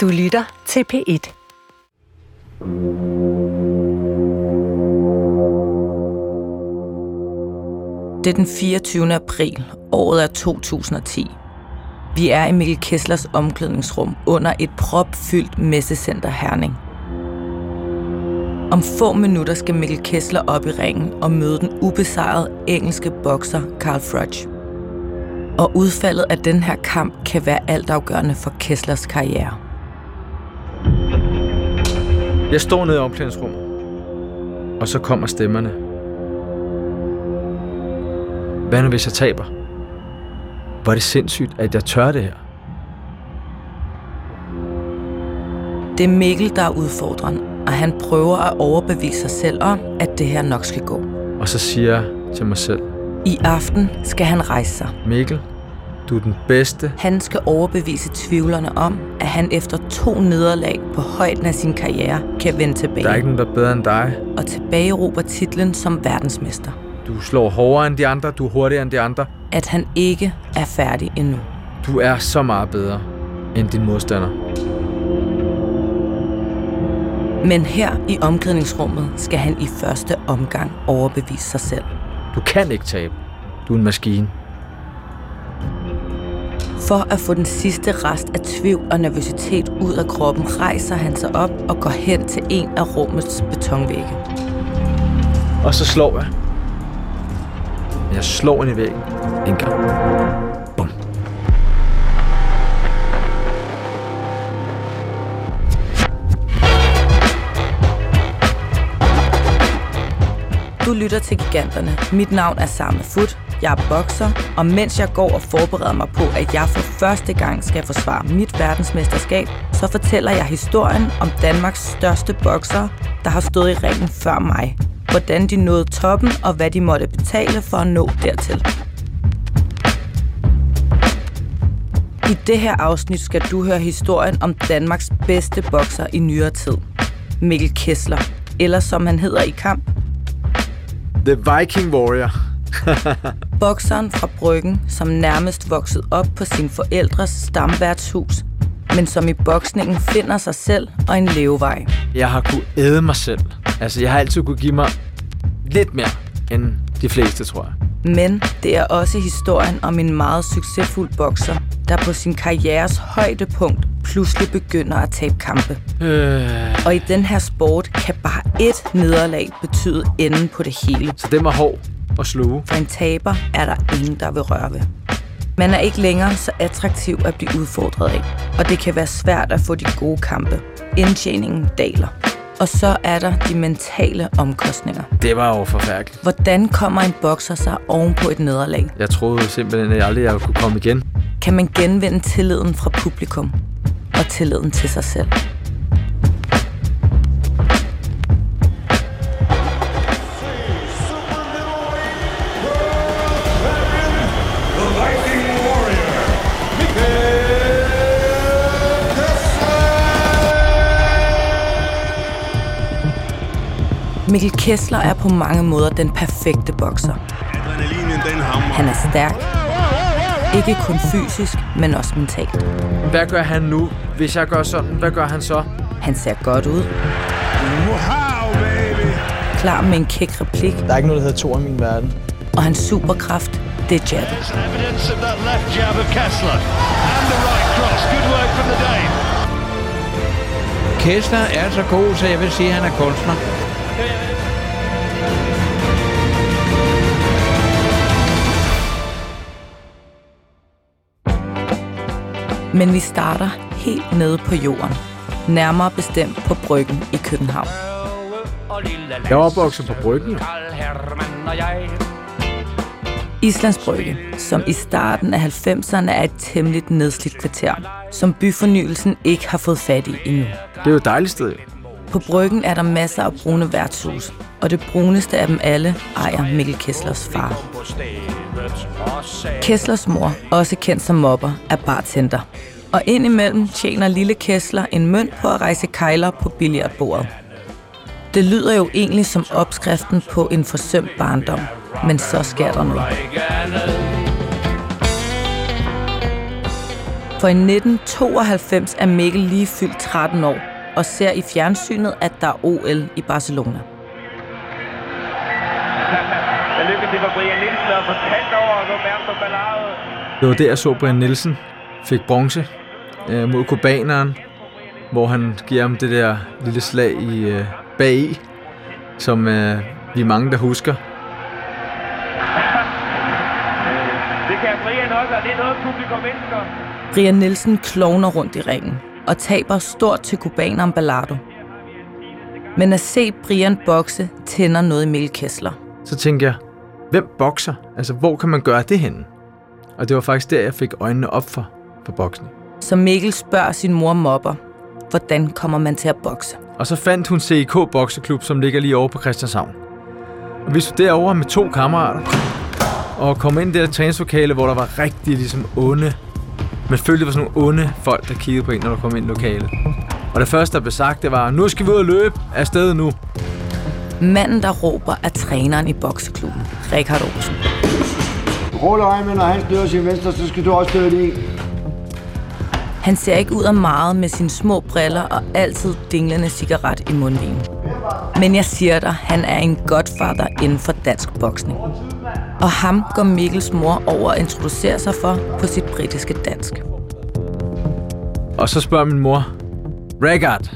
Du lytter til P1. Det er den 24. april. Året er 2010. Vi er i Mikkel Kesslers omklædningsrum under et propfyldt messecenter Herning. Om få minutter skal Mikkel Kessler op i ringen og møde den ubesejrede engelske bokser Carl Froch. Og udfaldet af den her kamp kan være altafgørende for Kesslers karriere. Jeg står nede i omklædningsrummet, og så kommer stemmerne. Hvad nu, hvis jeg taber? Hvor er det sindssygt, at jeg tør det her. Det er Mikkel, der er udfordreren, og han prøver at overbevise sig selv om, at det her nok skal gå. Og så siger jeg til mig selv, I aften skal han rejse sig. Mikkel, du er den bedste. Han skal overbevise tvivlerne om, at han efter to nederlag på højden af sin karriere kan vende tilbage Der er ikke nogen, der er bedre end dig. og tilbagerobre titlen som verdensmester. Du slår hårdere end de andre, du er hurtigere end de andre. At han ikke er færdig endnu. Du er så meget bedre end din modstander. Men her i omklædningsrummet skal han i første omgang overbevise sig selv. Du kan ikke tabe. Du er en maskine. For at få den sidste rest af tvivl og nervøsitet ud af kroppen, rejser han sig op og går hen til en af rummets betonvægge. Og så slår jeg. Jeg slår ind i væggen. En gang. Bum. Du lytter til Giganterne. Mit navn er Samme Fut. Jeg er bokser, og mens jeg går og forbereder mig på, at jeg for første gang skal forsvare mit verdensmesterskab, så fortæller jeg historien om Danmarks største bokser, der har stået i ringen før mig. Hvordan de nåede toppen, og hvad de måtte betale for at nå dertil. I det her afsnit skal du høre historien om Danmarks bedste bokser i nyere tid. Mikkel Kessler, eller som han hedder i kamp, The Viking Warrior. Bokseren fra Bryggen, som nærmest voksede op på sin forældres stamværtshus, men som i boksningen finder sig selv og en levevej. Jeg har kunne æde mig selv. Altså, jeg har altid kunne give mig lidt mere end de fleste, tror jeg. Men det er også historien om en meget succesfuld bokser, der på sin karrieres højdepunkt pludselig begynder at tabe kampe. Øh, Og i den her sport kan bare ét nederlag betyde enden på det hele. så det var hård og sluge. For en taber er der ingen, der vil røre ved. Man er ikke længere så attraktiv at blive udfordret af, og det kan være svært at få de gode kampe. Indtjeningen daler. Og så er der de mentale omkostninger. Det var jo forfærdeligt. Hvordan kommer en bokser sig oven på et nederlag? Jeg troede simpelthen, at jeg aldrig jeg kunne komme igen. Kan man genvinde tilliden fra publikum og tilliden til sig selv? Mikkel Kessler er på mange måder den perfekte bokser. Adrenalinen den hammer. Han er stærk. Ikke kun fysisk, men også mentalt. Hvad gør han nu? Hvis jeg gør sådan, hvad gør han så? Han ser godt ud, Wow, baby. klar med en kæk replik, Der er ikke noget, der hedder to i min verden. og hans superkraft, det er jabben. Evidence of that left jab of Kessler. And the right cross. Good work from the Dane. Kessler er så god, så jeg vil sige, at han er kunstner. Men vi starter helt nede på jorden. Nærmere bestemt på Bryggen i København. Jeg var opvokset på bryggen. Islands Brygge, som i starten af 90'erne er et temmelig nedslidt kvarter, som byfornyelsen ikke har fået fat i endnu. Det er jo et dejligt sted. På Bryggen er der masser af brune værtshus, og det bruneste af dem alle ejer Mikkel Kesslers far. Kesslers mor, også kendt som mobber, er bartender. Og indimellem tjener lille Kessler en mønt på at rejse kejler på billiardbordet. Det lyder jo egentlig som opskriften på en forsømt barndom, men så sker der noget. For i 1992 er Mikkel lige fyldt 13 år og ser i fjernsynet, at der er OL i Barcelona. Det var der, jeg så Brian Nielsen fik bronze øh, mod kubaneren, hvor han giver ham det der lille slag i øh, bagi, som øh, vi er mange, der husker. Det kan Brian også, og det er noget, publikum elsker. Brian Nielsen klovner rundt i ringen og taber stort til kubaneren Ballado. Men at se Brian bokse tænder noget i Kessler. Så tænkte jeg, hvem bokser? Altså, hvor kan man gøre det henne? Og det var faktisk der, jeg fik øjnene op for, for boksning. Så Mikkel spørger sin mor mobber, hvordan kommer man til at bokse? Og så fandt hun CIK Bokseklub, som ligger lige over på Christianshavn. Og vi stod derovre med to kammerater, og kom ind i det der træningslokale, hvor der var rigtig ligesom onde. Man følte, det var sådan nogle onde folk, der kiggede på en, når der kom ind i lokalet. Og det første, der blev sagt, det var, nu skal vi ud og løbe afsted nu. Manden, der råber, er træneren i bokseklubben, Richard Olsen. Rulle øjnene, når han støder sin venstre, så skal du også støde det. Han ser ikke ud af meget med sine små briller og altid dinglende cigaret i mundvinen. Men jeg siger dig, han er en godfather inden for dansk boksning. Og ham går Mikkels mor over at introducere sig for på sit britiske dansk. Og så spørger min mor, Regard,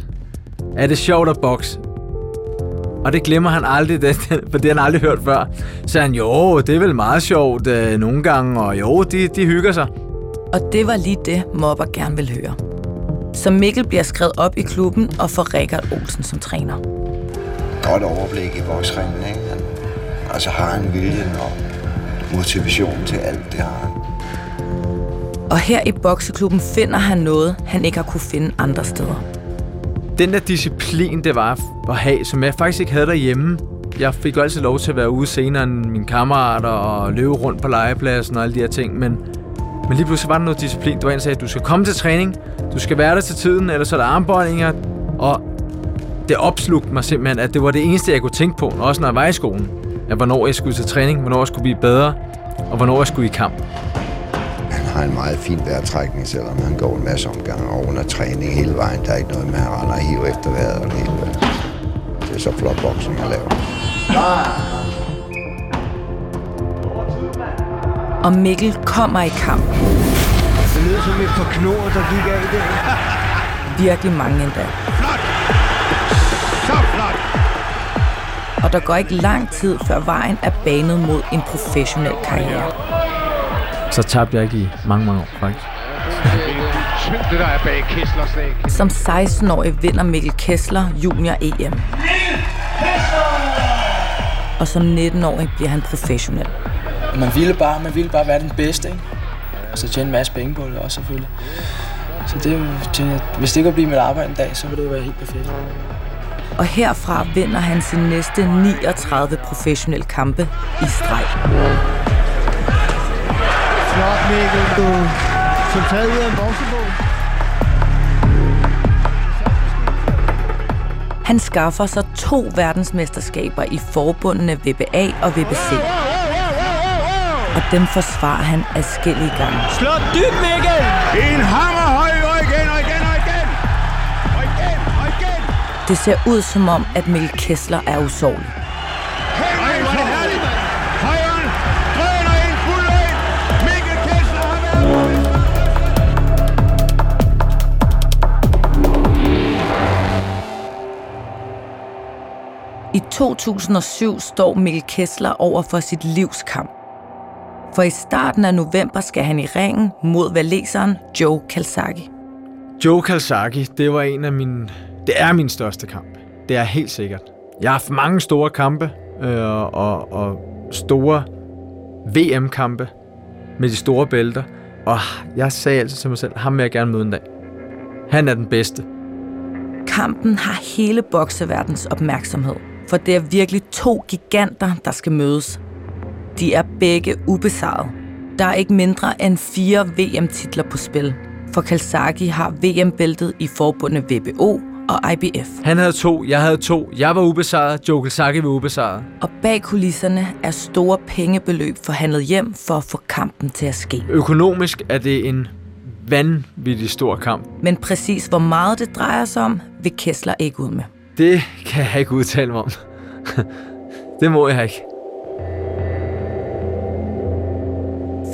er det sjovt at bokse? Og det glemmer han aldrig, det, for det har han aldrig hørt før. Så han, jo, det er vel meget sjovt øh, nogle gange, og jo, de, de hygger sig. Og det var lige det, mobber gerne vil høre. Så Mikkel bliver skrevet op i klubben og får Richard Olsen som træner. Godt overblik i boksringen, ikke? Han, altså har han viljen og motivation til alt, det har han. Og her i bokseklubben finder han noget, han ikke har kunne finde andre steder. Den der disciplin, det var at have, som jeg faktisk ikke havde derhjemme. Jeg fik jo altid lov til at være ude senere end mine kammerater og løbe rundt på legepladsen og alle de her ting, men men lige pludselig var der noget disciplin. Du var en, der sagde, at du skal komme til træning, du skal være der til tiden, eller så er der armbøjninger. Og det opslugte mig simpelthen, at det var det eneste, jeg kunne tænke på, også når jeg var i skolen. At hvornår jeg skulle til træning, hvornår jeg skulle blive bedre, og hvornår jeg skulle i kamp. Han har en meget fin vejrtrækning, selvom han går en masse omgange og under træning hele vejen. Der er ikke noget med, at han render og hiver efter vejret og det hele. Det er så flot boksning, han laver. Og Mikkel kommer i kamp. Det lyder som et par knor, der gik af der. Virkelig mange endda. Så flot! Og der går ikke lang tid, før vejen er banet mod en professionel karriere. Så tabte jeg ikke i mange, mange år, faktisk. Synd, det der er bag Kesslers læg. Som 16-årig vinder Mikkel Kessler junior EM. Og som 19-årig bliver han professionel. Man ville bare, man ville bare være den bedste, ikke? Og så tjene en masse penge på det også, selvfølgelig. Så det er jo, hvis det kunne blive mit arbejde en dag, så ville det jo være helt perfekt. Og herfra vinder han sin næste 39 professionelle kampe i streg. Flot, Mikkel. Du som taget ud af en boksebog. Han skaffer sig to verdensmesterskaber i forbundene VBA og VBC. Og dem forsvarer han adskillige gange. Slå dybt, Mikkel! En hammer Det ser ud som om, at Mikkel Kessler er usårlig. I 2007 står Mikkel Kessler over for sit livs kamp. For i starten af november skal han i ringen mod valeseren Joe Kalsaki. Joe Kalsaki, det var en af mine... Det er min største kamp. Det er helt sikkert. Jeg har haft mange store kampe øh, og, og store VM-kampe med de store bælter. Og jeg sagde altid til mig selv, ham vil jeg gerne møde en dag. Han er den bedste. Kampen har hele bokseverdens opmærksomhed, for det er virkelig to giganter, der skal mødes. De er begge ubesejret. Der er ikke mindre end fire VM-titler på spil, for Kalsaki har VM-bæltet i forbundet WBO og IBF. Han havde to, jeg havde to. Jeg var ubesejret, Joe Kalsaki var ubesejret. Og bag kulisserne er store pengebeløb forhandlet hjem for at få kampen til at ske. Økonomisk er det en vanvittig stor kamp. Men præcis hvor meget det drejer sig om, vil Kessler ikke ud med. Det kan jeg ikke udtale mig om. det må jeg ikke.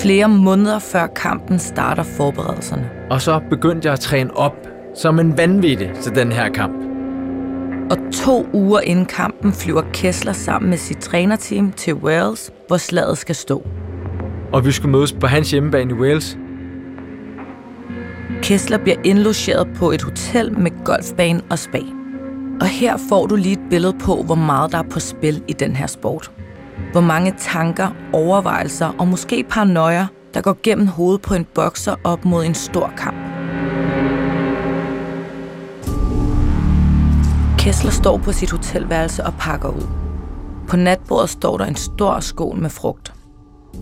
Flere måneder før kampen starter forberedelserne. Og så begyndte jeg at træne op som en vanvittig til den her kamp. Og to uger inden kampen flyver Kessler sammen med sit trænerteam til Wales, hvor slaget skal stå. Og vi skulle mødes på hans hjemmebane i Wales. Kessler bliver indlogeret på et hotel med golfbane og spa. Og her får du lige et billede på, hvor meget der er på spil i den her sport. Hvor mange tanker, overvejelser og måske paranoia, der går gennem hovedet på en bokser op mod en stor kamp. Kessler står på sit hotelværelse og pakker ud. På natbordet står der en stor skål med frugt.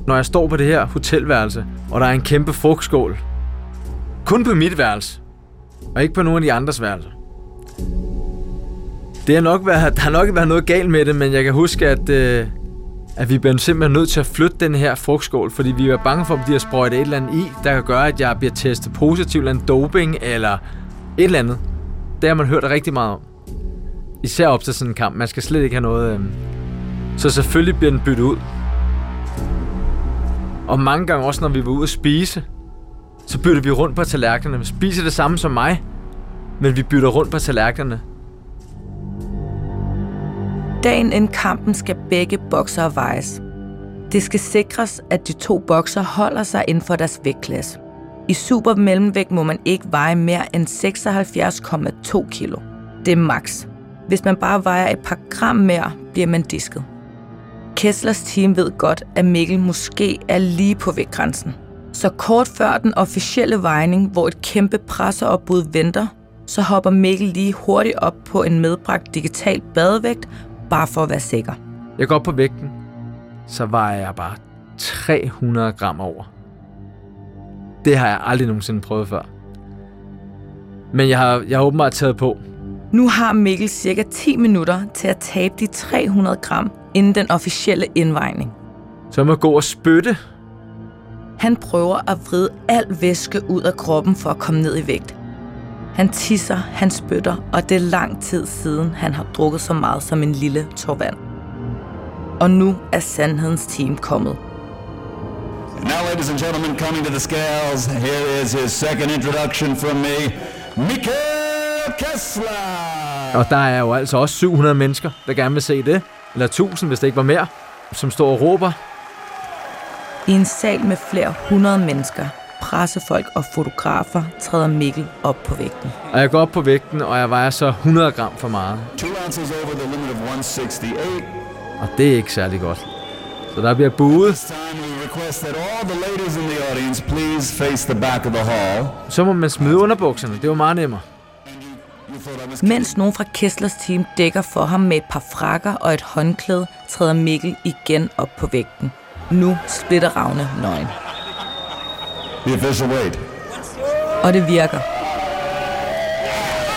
Når jeg står på det her hotelværelse, og der er en kæmpe frugtskål. Kun på mit værelse. Og ikke på nogen af de andres værelser. Det har nok været, der har nok været noget galt med det, men jeg kan huske, at, øh, at vi bliver simpelthen nødt til at flytte den her frugtskål, fordi vi er bange for, at de har sprøjtet et eller andet i, der kan gøre, at jeg bliver testet positivt eller doping eller et eller andet. Det har man hørt rigtig meget om. Især op til sådan en kamp. Man skal slet ikke have noget... Øh... Så selvfølgelig bliver den byttet ud. Og mange gange også, når vi var ude at spise, så bytter vi rundt på tallerkenerne. Vi spiser det samme som mig, men vi bytter rundt på tallerkenerne. Dagen inden kampen skal begge boksere vejes. Det skal sikres, at de to bokser holder sig inden for deres vægtklasse. I super mellemvægt må man ikke veje mere end 76,2 kilo. Det er max. Hvis man bare vejer et par gram mere, bliver man disket. Kesslers team ved godt, at Mikkel måske er lige på vægtgrænsen. Så kort før den officielle vejning, hvor et kæmpe presseopbud venter, så hopper Mikkel lige hurtigt op på en medbragt digital badevægt, bare for at være sikker. Jeg går op på vægten, så vejer jeg bare 300 gram over. Det har jeg aldrig nogensinde prøvet før. Men jeg har, jeg har åbenbart taget på. Nu har Mikkel cirka 10 minutter til at tabe de 300 gram inden den officielle indvejning. Så jeg må gå og spytte. Han prøver at vride al væske ud af kroppen for at komme ned i vægt. Han tisser, han spytter, og det er lang tid siden, han har drukket så meget som en lille tår vand. Og nu er sandhedens team kommet. Now, ladies and gentlemen, coming to the scales, here is his second introduction from me, Mikael Kessler. Og der er jo altså også 700 mennesker, der gerne vil se det. Eller 1000, hvis det ikke var mere, som står og råber. I en sal med flere hundrede mennesker, pressefolk og fotografer træder Mikkel op på vægten. Og jeg går op på vægten, og jeg vejer så 100 gram for meget. Two ounces over the limit of 168. Og det er ikke særlig godt. Så der bliver buet. This time we request that all the ladies in the audience please face the back of the hall. Så må man smide underbukserne. Det var meget nemmere. Mens nogen fra Kesslers team dækker for ham med et par frakker og et håndklæde, træder Mikkel igen op på vægten. Nu splitter Ravne nøgen. the official weight. Og det virker.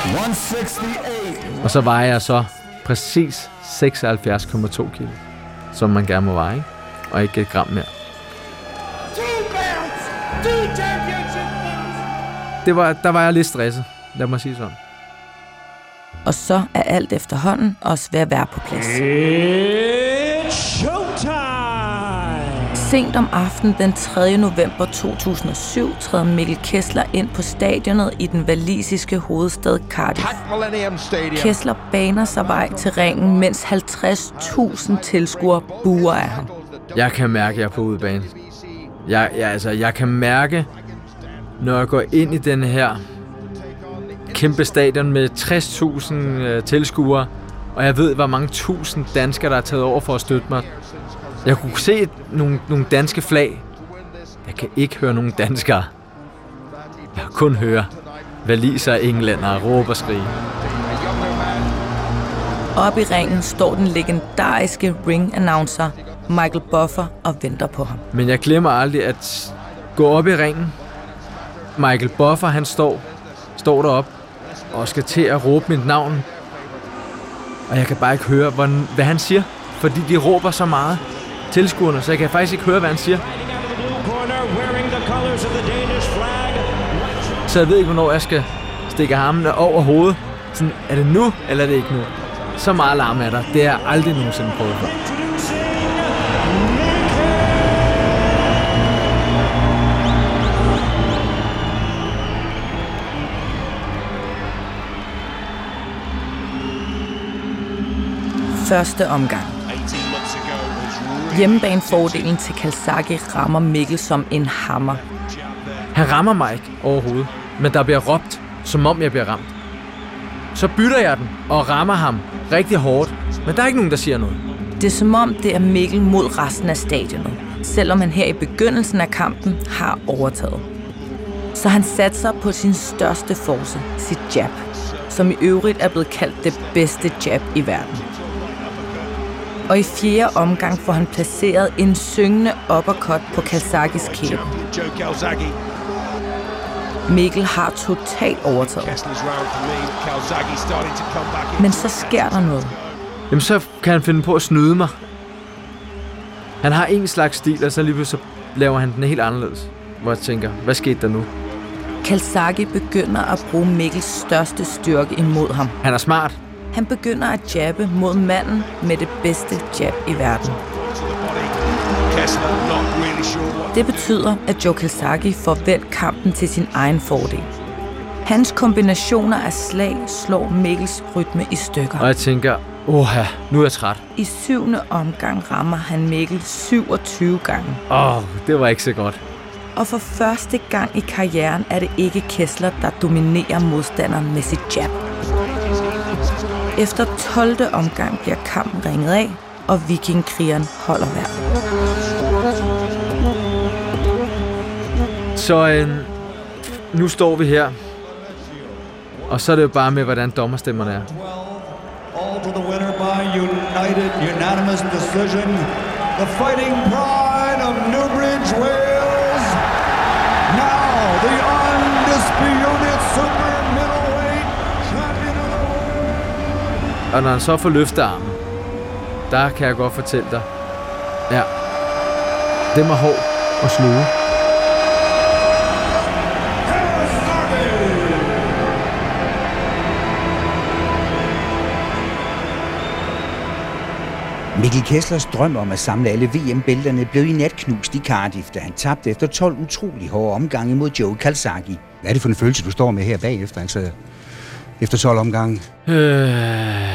168. Og så vejer jeg så præcis 76,2 kilo. Som man gerne må veje? Og ikke et gram mere. Det var, der var jeg lidt stresset. Lad mig sige sådan. Og så er alt efterhånden også ved at være på plads. Sent om aftenen den 3. november 2007 træder Mikkel Kessler ind på stadionet i den walisiske hovedstad Cardiff. Kessler baner sig vej til ringen, mens 50.000 tilskuere buer af ham. Jeg kan mærke, at jeg er på udebane. Jeg, jeg, altså, jeg kan mærke, når jeg går ind i den her kæmpe stadion med 60.000 øh, tilskuere, og jeg ved, hvor mange tusind danskere, der er taget over for at støtte mig. Jeg kunne se nogle, nogle danske flag. Jeg kan ikke høre nogen danskere. Jeg kan kun høre valiser og englænder råbe og skrige. Oppe i ringen står den legendariske ring-announcer Michael Buffer og venter på ham. Men jeg glemmer aldrig at gå op i ringen. Michael Buffer, han står, står derop og skal til at råbe mit navn. Og jeg kan bare ikke høre, hvad han siger. Fordi de råber så meget tilskuerne, så jeg kan faktisk ikke høre, hvad han siger. Så jeg ved ikke, hvornår jeg skal stikke armene over hovedet. Sådan, er det nu, eller er det ikke nu? Så meget larm er der. Det har jeg aldrig nogensinde prøvet før. Første omgang. Hjemmebanefordelen til Kalsaki rammer Mikkel som en hammer. Han rammer mig ikke overhovedet, men der bliver råbt, som om jeg bliver ramt. Så bytter jeg den og rammer ham rigtig hårdt, men der er ikke nogen, der siger noget. Det er som om, det er Mikkel mod resten af stadionet, selvom han her i begyndelsen af kampen har overtaget. Så han satser på sin største force, sit jab, som i øvrigt er blevet kaldt det bedste jab i verden. Og i fjerde omgang får han placeret en syngende uppercut på Kalsakis kæbe. Mikkel har totalt overtaget. Men så sker der noget. Jamen, så kan han finde på at snyde mig. Han har en slags stil, og så lige pludselig så laver han den helt anderledes. Hvor jeg tænker, hvad skete der nu? Kalsaki begynder at bruge Mikkels største styrke imod ham. Han er smart. Han begynder at jabbe mod manden med det bedste jab i verden. Det betyder, at Joe Kalsaki får vendt kampen til sin egen fordel. Hans kombinationer af slag slår Mikkels rytme i stykker. Og jeg tænker, oha, nu er jeg træt. I syvende omgang rammer han Mikkel 27 gange. Åh, oh, det var ikke så godt. Og for første gang i karrieren er det ikke Kessler, der dominerer modstanderen med sit jab. Efter 12. omgang bliver kampen ringet af, og vikingkrigeren holder vejr. Så øh, nu står vi her. Og så er det jo bare med, hvordan dommerstemmerne er. All to the winner by united, unanimous decision. The fighting pride of Newbridge, Wales. Now, the undisputed super middleweight champion of the world. Og når han så får løftet armen, der kan jeg godt fortælle dig, ja, det var hård og sluge. Mikkel Kesslers drøm om at samle alle VM-bælterne blev i nat knust i Cardiff, da han tabte efter 12 utrolig hårde omgange mod Joe Calzaghe. Hvad er det for en følelse, du står med her bagefter, altså efter 12 omgange? Øh,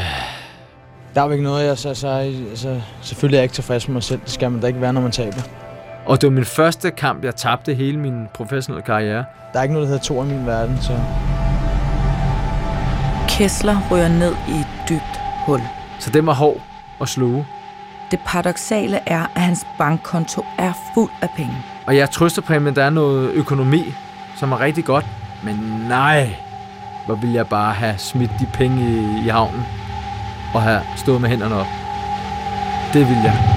Der er jo ikke noget, jeg så, så, altså, selvfølgelig er jeg ikke tilfreds med mig selv. Det skal man da ikke være, når man taber. og det var min første kamp, jeg tabte hele min professionelle karriere. Der er ikke noget, der hedder to i min verden, så Kessler ryger ned i et dybt hul. Så det var hård og sluge. Det paradoxale er, at hans bankkonto er fuld af penge. Og jeg trøster præmien, der er noget økonomi, som er rigtig godt. Men nej, hvor vil jeg bare have smidt de penge i, i havnen og have stået med hænderne op. Det vil jeg.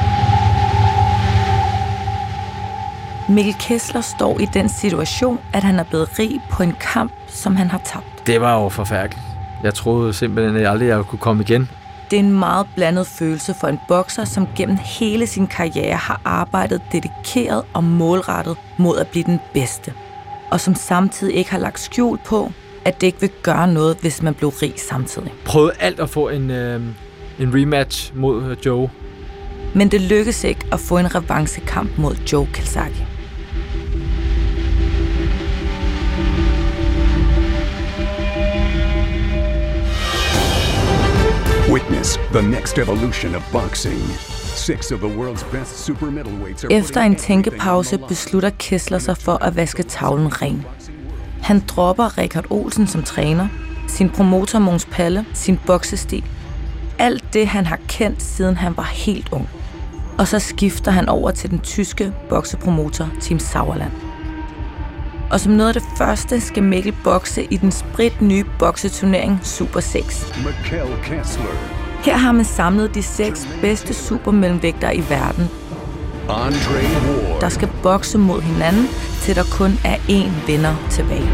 Mikkel Kessler står i den situation, at han er blevet rig på en kamp, som han har tabt. Det var jo forfærdeligt. Jeg troede simpelthen, at jeg aldrig jeg kunne komme igen. Det er en meget blandet følelse for en bokser, som gennem hele sin karriere har arbejdet dedikeret og målrettet mod at blive den bedste. Og som samtidig ikke har lagt skjul på, at det ikke vil gøre noget, hvis man blev rig samtidig. Prøvede alt at få en, øh, en rematch mod øh, Joe. Men det lykkedes ikke at få en revanchekamp mod Joe Kalsaki. Witness the next evolution of boxing. Six of the world's best super middleweights are Efter en tænkepause beslutter Kessler sig for at vaske tavlen ren. Han dropper Richard Olsen som træner, sin promotor Måns Palle, sin boksestil. Alt det, han har kendt, siden han var helt ung. Og så skifter han over til den tyske boksepromotor Team Sauerland. Og som noget af det første skal Mikkel bokse i den sprit nye bokseturnering Super 6. Mikkel Kessler, Her har man samlet de seks bedste supermellemvægtere i verden, der skal bokse mod hinanden, til der kun er én vinder tilbage.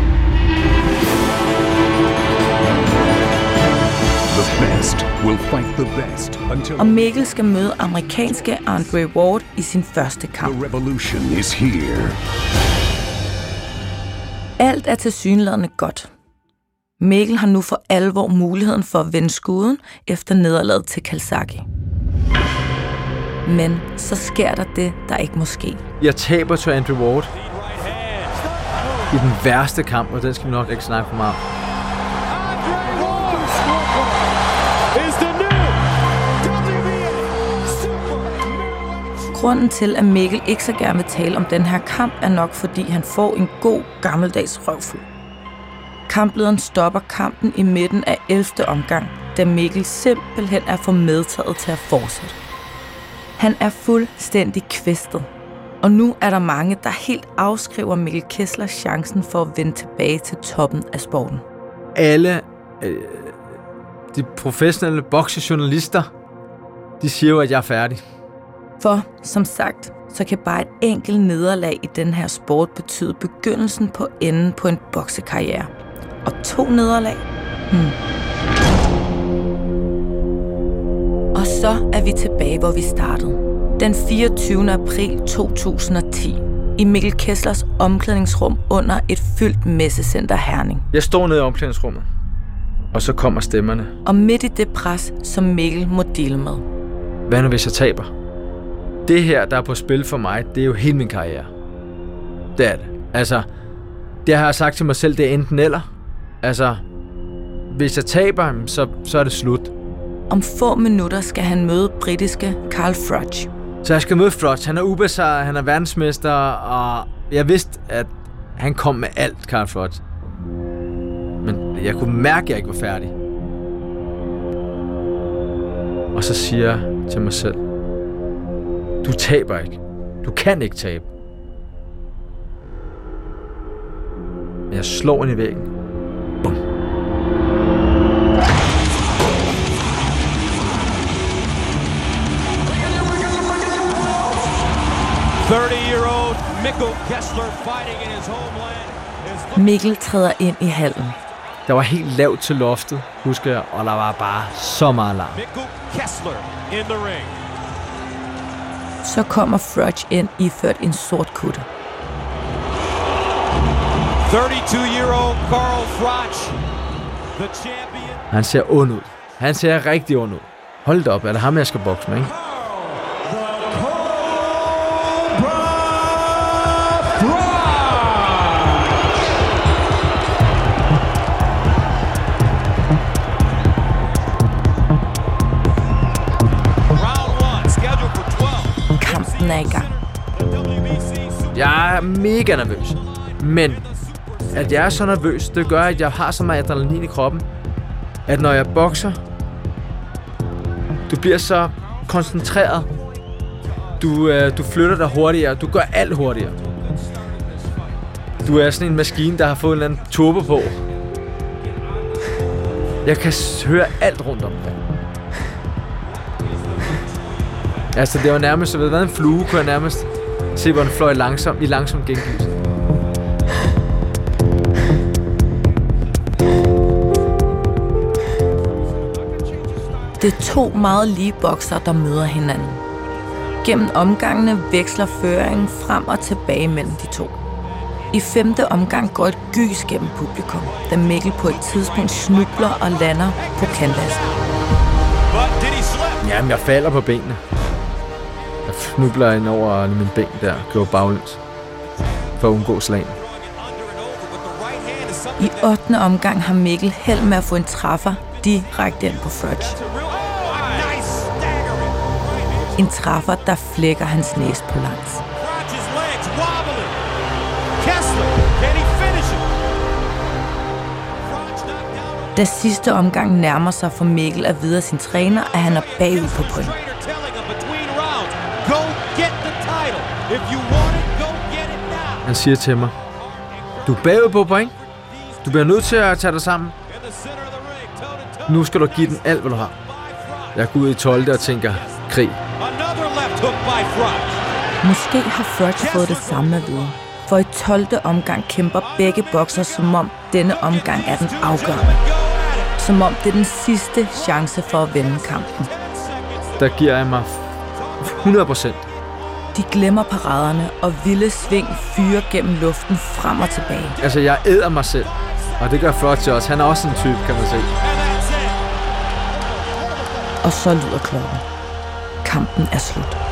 the best will fight the best until Og Mikkel skal møde amerikanske Andre Ward i sin første kamp. the revolution is here. Alt Alt er tilsyneladende godt. Mikkel har nu for alvor muligheden for at vende skuden efter nederlaget til Kalsaki. Men så sker der det, der ikke må ske. Jeg taber til Andrew Ward i den værste kamp, og den skal vi nok ikke snakke for meget om. Grunden til, at Mikkel ikke så gerne vil tale om den her kamp, er nok fordi han får en god gammeldags røvfuld. Kamplederen stopper kampen i midten af 11. omgang, da Mikkel simpelthen er for medtaget til at fortsætte. Han er fuldstændig kvæstet, og nu er der mange, der helt afskriver Mikkel Kessler chancen for at vende tilbage til toppen af sporten. Alle øh, de professionelle boksejournalister, de siger jo, at jeg er færdig. For, som sagt, så kan bare et enkelt nederlag i den her sport betyde begyndelsen på enden på en boksekarriere. Og to nederlag? Hmm. Og så er vi tilbage, hvor vi startede. Den 24. april 2010 i Mikkel Kesslers omklædningsrum under et fyldt messecenter Herning. Jeg står nede i omklædningsrummet, og så kommer stemmerne. Og midt i det pres, som Mikkel må dele med. Hvad nu, hvis jeg taber? Det her, der er på spil for mig, det er jo hele min karriere. Det er det. Altså, det har jeg sagt til mig selv, det er enten eller. Altså, hvis jeg taber, så, så er det slut. Om få minutter skal han møde britiske Carl Froch. Så jeg skal møde Froch. Han er ubesejret, han er verdensmester, og jeg vidste, at han kom med alt, Carl Froch. Men jeg kunne mærke, at jeg ikke var færdig. Og så siger jeg til mig selv, du taber ikke. Du kan ikke tabe. Men jeg slår ind i væggen. Mikkel Kessler fighting in his homeland. Mikkel træder ind i hallen. Der var helt lavt til loftet, husker jeg, og der var bare så meget larm. Så kommer Froch ind iført en sort kutte. 32-year-old Carl Froch, the champion. Han ser ond ud. Han ser rigtig ond ud. Hold da op, er det ham, jeg skal bokse med, ikke? Jeg er mega nervøs. Men at jeg er så nervøs, det gør, at jeg har så meget adrenalin i kroppen, at når jeg bokser, du bliver så koncentreret. Du, øh, du flytter dig hurtigere. Du gør alt hurtigere. Du er sådan en maskine, der har fået en eller anden turbo på. Jeg kan høre alt rundt om dig. Altså, det var nærmest, så ved hvad en flue, kunne jeg nærmest se, fløj langsomt, i langsom gengivelse. Det er to meget lige bokser, der møder hinanden. Gennem omgangene veksler føringen frem og tilbage mellem de to. I femte omgang går et gys gennem publikum, da Mikkel på et tidspunkt snubler og lander på slip? Jamen, jeg falder på benene. Jeg snubler ind over min ben der, går baglæns. For at undgå slagen. I 8. omgang har Mikkel held med at få en træffer direkte ind på Fudge. En træffer, der flækker hans næse på langs. Can he finish it? Da sidste omgang nærmer sig for Mikkel at videre sin træner, at han er bagud på point. Han siger til mig, du er bagud på point. Du bliver nødt til at tage dig sammen. Nu skal du give den alt, hvad du har. Jeg går ud i 12. og tænker, krig. Måske har Fudge fået det samme at vide. For i 12. omgang kæmper begge bokser, som om denne omgang er den afgørende. Som om det er den sidste chance for at vinde kampen. Der giver jeg mig 100 procent. De glemmer paraderne, og vilde sving fyrer gennem luften frem og tilbage. Altså, jeg æder mig selv. Og det gør Frotty også. Han er også en type, kan man se. Og så lyder klokken. Kampen er slut.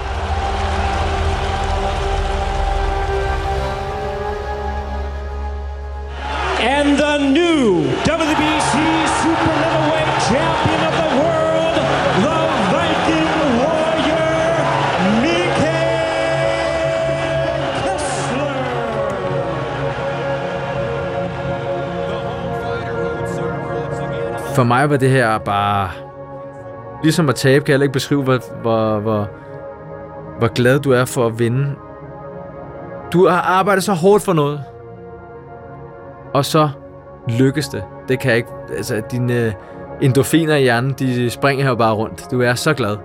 For mig var det her bare... Ligesom at tabe, kan jeg heller ikke beskrive, hvor, hvor, hvor, hvor glad du er for at vinde. Du har arbejdet så hårdt for noget. Og så lykkes det. Det kan jeg ikke... Altså, dine endorfiner i hjernen, de springer her bare rundt. Du er så glad.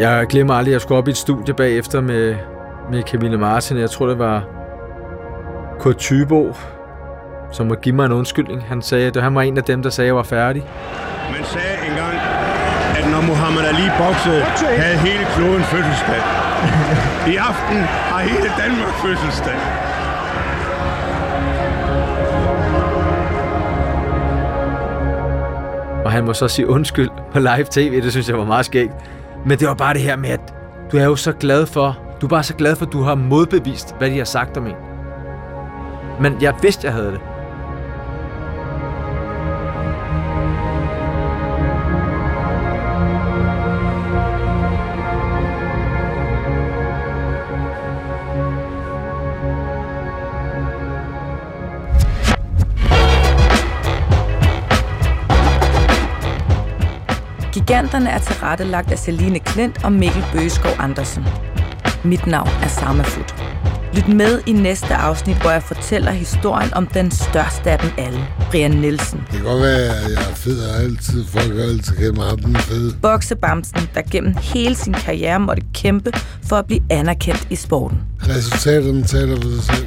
Jeg glemmer aldrig, at jeg skulle op i et studie bagefter med, med Camille Martin. Jeg tror, det var Kurt Thybo, som måtte give mig en undskyldning. Han sagde, at han var en af dem, der sagde, at jeg var færdig. Man sagde engang, at når Muhammad Ali boxede, havde hele kloden fødselsdag. I aften har hele Danmark fødselsdag. Og han må så sige undskyld på live tv, det synes jeg var meget skægt. Men det var bare det her med, at du er jo så glad for, du er bare så glad for, at du har modbevist, hvad de har sagt om en. Men jeg vidste, jeg havde det. Giganterne er tilrettelagt af Celine Klint og Mikkel Bøgeskov Andersen. Mit navn er Sama Foot. Lyt med i næste afsnit, hvor jeg fortæller historien om den største af dem alle, Brian Nielsen. Det kan godt være, at jeg er fed og altid, folk har altid mig ham fede. Boksebamsen, der gennem hele sin karriere måtte kæmpe for at blive anerkendt i sporten. Resultaterne taler for sig selv.